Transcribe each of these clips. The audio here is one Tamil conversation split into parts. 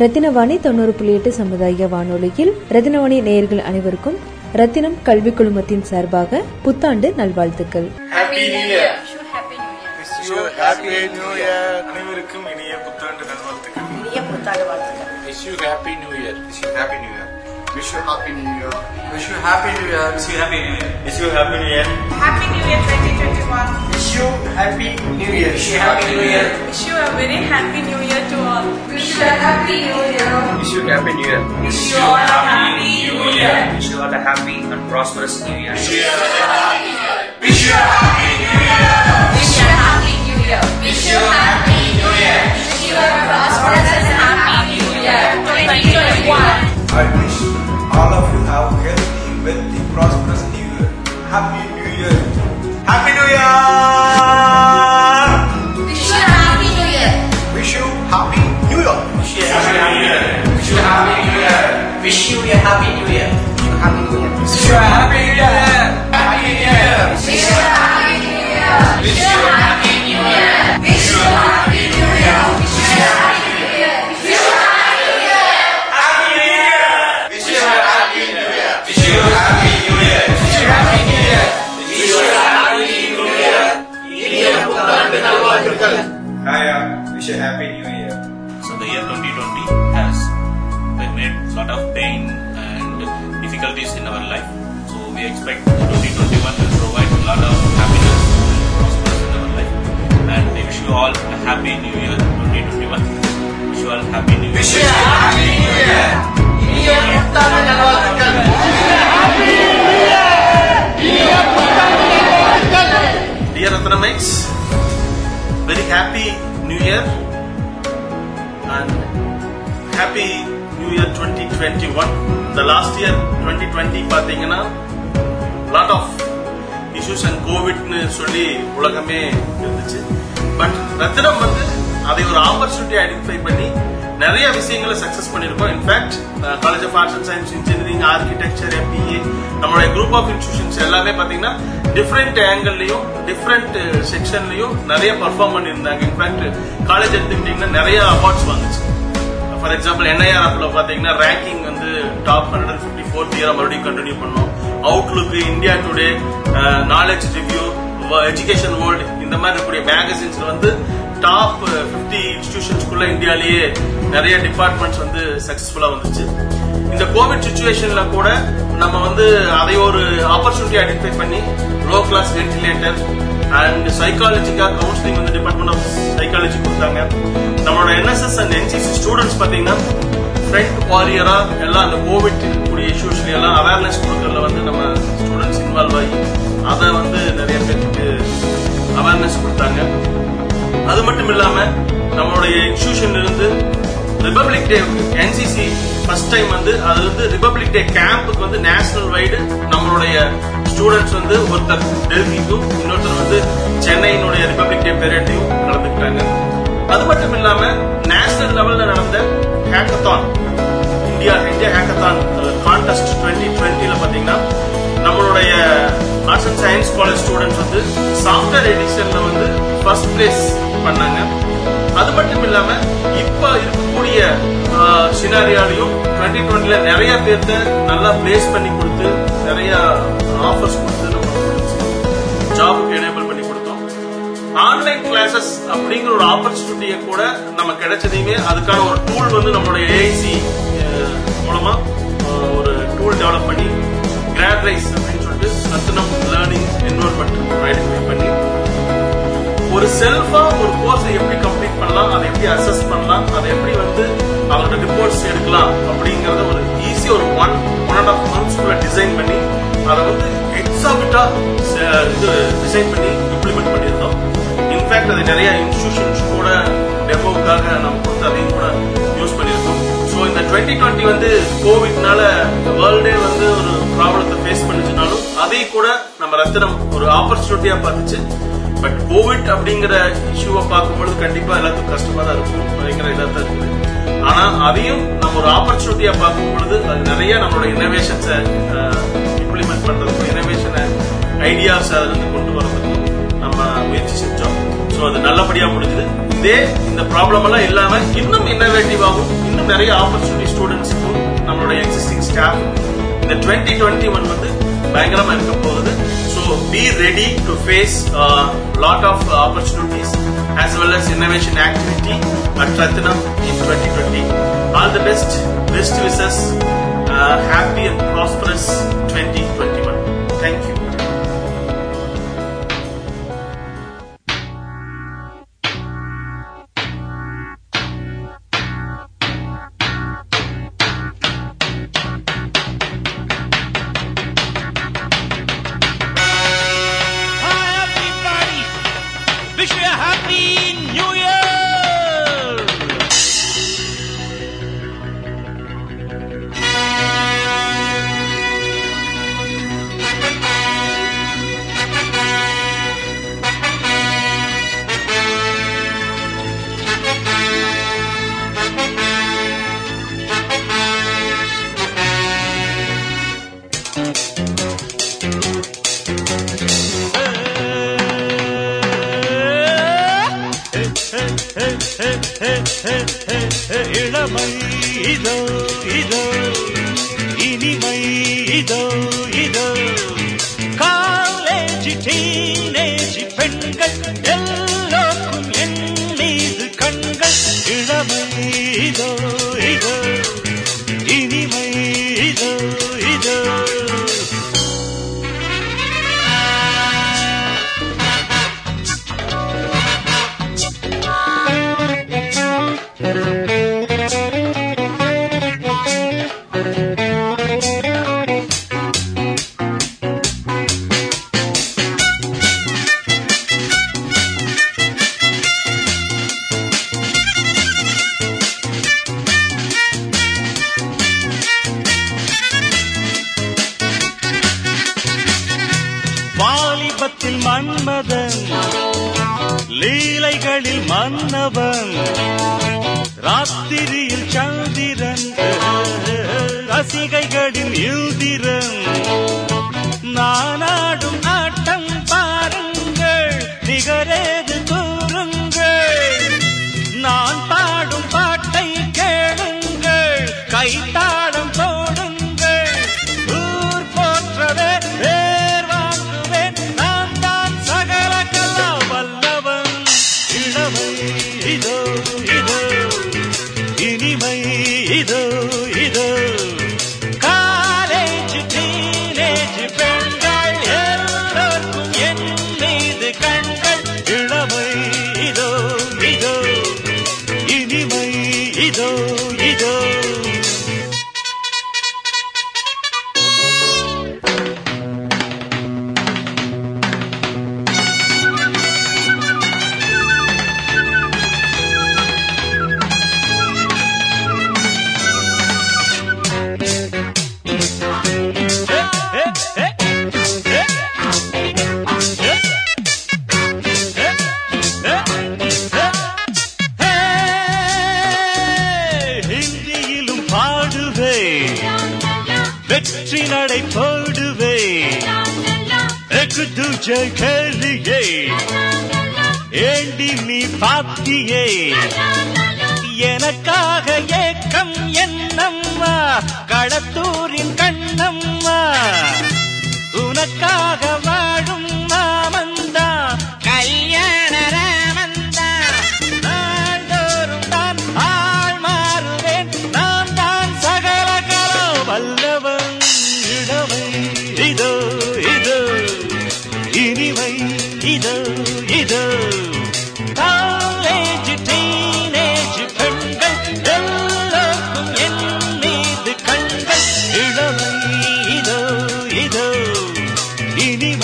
ரத்தினவாணி தொண்ணூறு புள்ளி எட்டு சமுதாய வானொலியில். ரத்தினவாணி நேயர்கள் அனைவருக்கும் ரத்தினம் கல்வி குழுமத்தின் சார்பாக புத்தாண்டு நல்வாழ்த்துக்கள். அனைவருக்கும் இனிய புத்தாண்டு நல்வாழ்த்துக்கள். இனிய புத்தாண்டு வாழ்த்துக்கள். Wish you happy new year wish you happy new year wish you happy new year wish you happy new 2020 one. Wish you happy New Year. Wish you happy New Year. Wish you a very happy New Year to all. Wish you a happy New Year. Wish you a happy New Year. Wish you all a happy New Year. Wish you all a happy and prosperous New Year. Wish you a happy New Year. Wish you a happy New Year. Wish you a happy New Year. Wish you a happy New Year. Wish you a prosperous and happy New Year. 2021. I wish all of you have healthy, wealthy, prosperous New Year. Happy Hi, uh, wish you happy New Year. So the year 2020 has been made lot of pain and difficulties in our life. So we expect 2021 will provide a lot of happiness and prosperity in our life. And we wish you all a happy new year 2021. Wish you all happy new year. Very happy New Year and happy New Year 2021. The last year 2020 பார்த்தீங்கன்னா lot of issues and கோவிட்னு சொல்லி உலகமே இருந்துச்சு பட் ரத்தினம் வந்து அதை ஒரு ஆப்பர்ச்சுனிட்டி ஐடென்டிஃபை பண்ணி நிறைய விஷயங்களை சக்சஸ் பண்ணியிருக்கோம். In fact college of arts and science engineering architecture MBA நம்மளுடைய குரூப் ஆஃப் இன்ஸ்டியூஷன்ஸ் எல்லாமே பார்த்தீங்கன்னா டிஃப்ரெண்ட் ஆங்கிள்லையும் டிஃப்ரெண்ட் செக்ஷன்லையும் நிறைய பர்ஃபார்ம் பண்ணியிருந்தாங்க. இன்ஃபேக்ட் காலேஜ் எடுத்துக்கிட்டிங்கன்னா நிறைய அவார்ட்ஸ் வாங்குச்சு ஃபார் எக்ஸாம்பிள் என்ஐஆர் என்ஐஆர்எஃப்ல பாத்தீங்கன்னா ரேங்கிங் வந்து top hundred and fifty fourth year மறுபடியும் கண்டினியூ பண்ணோம். Outlook India Today Knowledge Review Education World இந்த மாதிரி இருக்கக்கூடிய மேகசின்ஸ்ல வந்து டாப் ஃபிஃப்டி இன்ஸ்டிடியூஷன்ஸ்குள்ள இந்தியாலேயே நிறைய டிபார்ட்மெண்ட்ஸ் வந்து சக்சஸ்ஃபுல்லா வந்துச்சு. இந்த கோவிட் சுச்சுவேஷன்ல கூட நம்ம வந்து அதை ஒரு ஆப்பர்ச்சுனிட்டி ஐடென்டிஃபை பண்ணி லோ கிளாஸ் வென்டிலேட்டர் அண்ட் சைக்காலஜிக்காக கவுன்சிலிங் வந்து டிபார்ட்மெண்ட் ஆஃப் சைக்காலஜி கொடுத்தாங்க. நம்மளோட என்எஸ்எஸ் அண்ட் என்சிசி ஸ்டூடெண்ட்ஸ் பாத்தீங்கன்னா ஃப்ரண்ட் வாரியரா எல்லாம் அந்த கோவிட் இருக்கக்கூடிய இஷ்யூஸ்ல எல்லாம் அவேர்னஸ் கொடுக்கறதுல வந்து நம்ம ஸ்டூடெண்ட்ஸ் இன்வால்வ் ஆகி அதை வந்து நிறைய பேருக்கு அவேர்னஸ் கொடுத்தாங்க. அது மட்டும் இல்லாம நம்மளுடைய இன்ஸ்டியூஷன்ல இருந்து Republic Day NCC first time வந்து அது வந்து ரிபப்ளிக் டே கேம்புக்கு வந்து நேஷனல் வைடு நம்மளுடைய ஸ்டூடெண்ட்ஸ் வந்து ஒருத்தர் டெல்லிக்கும் இன்னொருத்தர் வந்து சென்னையினுடைய ரிபப்ளிக் டே பெரியட்டையும் நடந்துக்கிட்டாங்க அது மட்டும் இல்லாம நேஷனல் லெவல்ல நடந்த hackathon India India hackathon contest twenty டுவெண்ட்டில பாத்தீங்கன்னா நம்மளுடைய arts and science college students வந்து சாஃப்ட்வேர் எடிஷன்ல வந்து ஃபர்ஸ்ட் பிளேஸ் பண்ணாங்க. அது மட்டும் இல்லாம இப்ப இருக்கக்கூடிய சினாரியாலையும் டுவெண்ட்டி டுவெண்ட்டில நிறைய பேர்த்த நல்லா பிளேஸ் பண்ணி கொடுத்து நிறைய ஆஃபர்ஸ் கொடுத்து நம்ம ஜாபுக்கு எனேபிள் பண்ணி கொடுத்தோம். ஆன்லைன் கிளாஸஸ் அப்படிங்கிற ஒரு ஆப்பர்ச்சுனிட்டியை கூட நம்ம கிடைச்சதையுமே அதுக்கான ஒரு டூல் வந்து நம்மளுடைய ஏஐசி மூலமா ஒரு டூல் டெவலப் பண்ணி கிராட் ரைஸ் அப்படின்னு சொல்லிட்டு ரத்னம் லேர்னிங் என்ரோல்மெண்ட் ஐடென்டிஃபை பண்ணி ஒரு செல்ஃபா ஒரு கோர்ஸை எப்படி கம்ப்ளீட் பண்ணலாம் அதை எப்படி அசஸ் பண்ணலாம் அதை எப்படி வந்து அவங்களோட ரிப்போர்ட்ஸ் எடுக்கலாம் அப்படிங்கறத ஒரு ஈஸி ஒரு ஒன் ஒன் அண்ட் ஆஃப் மந்த்ஸ்க்குள்ள டிசைன் பண்ணி அதை வந்து எக்ஸாபிட்டா இது டிசைன் பண்ணி இம்ப்ளிமெண்ட் பண்ணியிருந்தோம். இன்ஃபேக்ட் அது நிறைய இன்ஸ்டிடியூஷன்ஸ் கூட டெமோவுக்காக நம்ம கொடுத்து அதையும் கூட யூஸ் பண்ணியிருக்கோம். ஸோ இந்த டுவெண்ட்டி டுவெண்ட்டி வந்து கோவிட்னால வேர்ல்டே வந்து ஒரு ப்ராப்ளத்தை ஃபேஸ் பண்ணிச்சுனாலும் அதை கூட நம்ம ரத்தனம் ஒரு ஆப்பர்ச்சுனிட்டியா பார்த்துச்சு. பட் கோவிட் அப்படிங்கிற இஷ்யூவை பார்க்கும்பொழுது கண்டிப்பா எல்லாத்துக்கும் கஷ்டமா தான் இருக்கும். பயங்கர இதாக தான் இருக்குது. ஆனா அதையும் நம்ம ஒரு ஆப்பர்ச்சுனிட்டியா பார்க்கும் பொழுது அது நிறைய நம்மளோட இனோவேஷன்ஸை இம்ப்ளிமெண்ட் பண்றதுக்கும் இனோவேஷனை ஐடியாஸ் அதுலேருந்து கொண்டு வரதுக்கும் நம்ம முயற்சி செஞ்சோம். ஸோ அது நல்லபடியா முடிஞ்சது. இதே இந்த ப்ராப்ளம் எல்லாம் இல்லாம இன்னும் இன்னோவேட்டிவாகவும் இன்னும் நிறைய ஆப்பர்ச்சுனிட்டி ஸ்டூடெண்ட்ஸுக்கும் நம்மளோட எக்ஸிஸ்டிங் ஸ்டாஃப் இந்த டுவெண்ட்டி டுவெண்ட்டி ஒன் வந்து பயங்கரமா இருக்க போகுது. So be ready to face lot of opportunities as well as innovation activity at Rathnam in twenty twenty all the best best wishes happy and prosperous twenty twenty one thank you இளமை இதோ இதோ இனிமை இதோ. வானவன் ராத்திரியில் சந்திரன். ரசிகைகளின் எழுதிரன் 移動移動 எக்கு ஏண்டி நீ பாத்தியே எனக்காக ஏக்கம் என்னம்மா? களத்தூரின் கண்ணம்மா? உனக்காக வா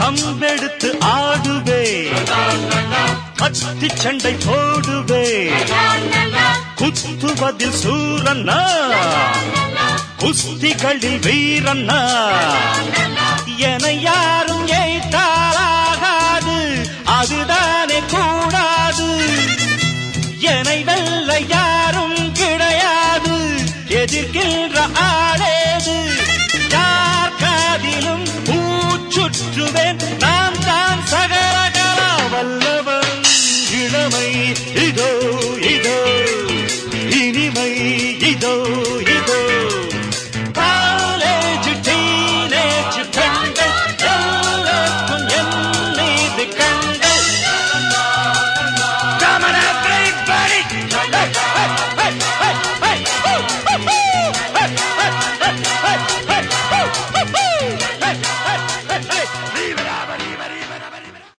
கம்பெடுத்து ஆடுவே அத்தி சண்டை போடுவே குத்துவதில் சூரன்னா குஸ்திகளில் வீரண்ணா. என யாரும் ஏற்றாலாகாது அதுதானே கூடாது. என வெல்ல யாரும் கிடையாது. எதிர்க்கின்ற ஆளே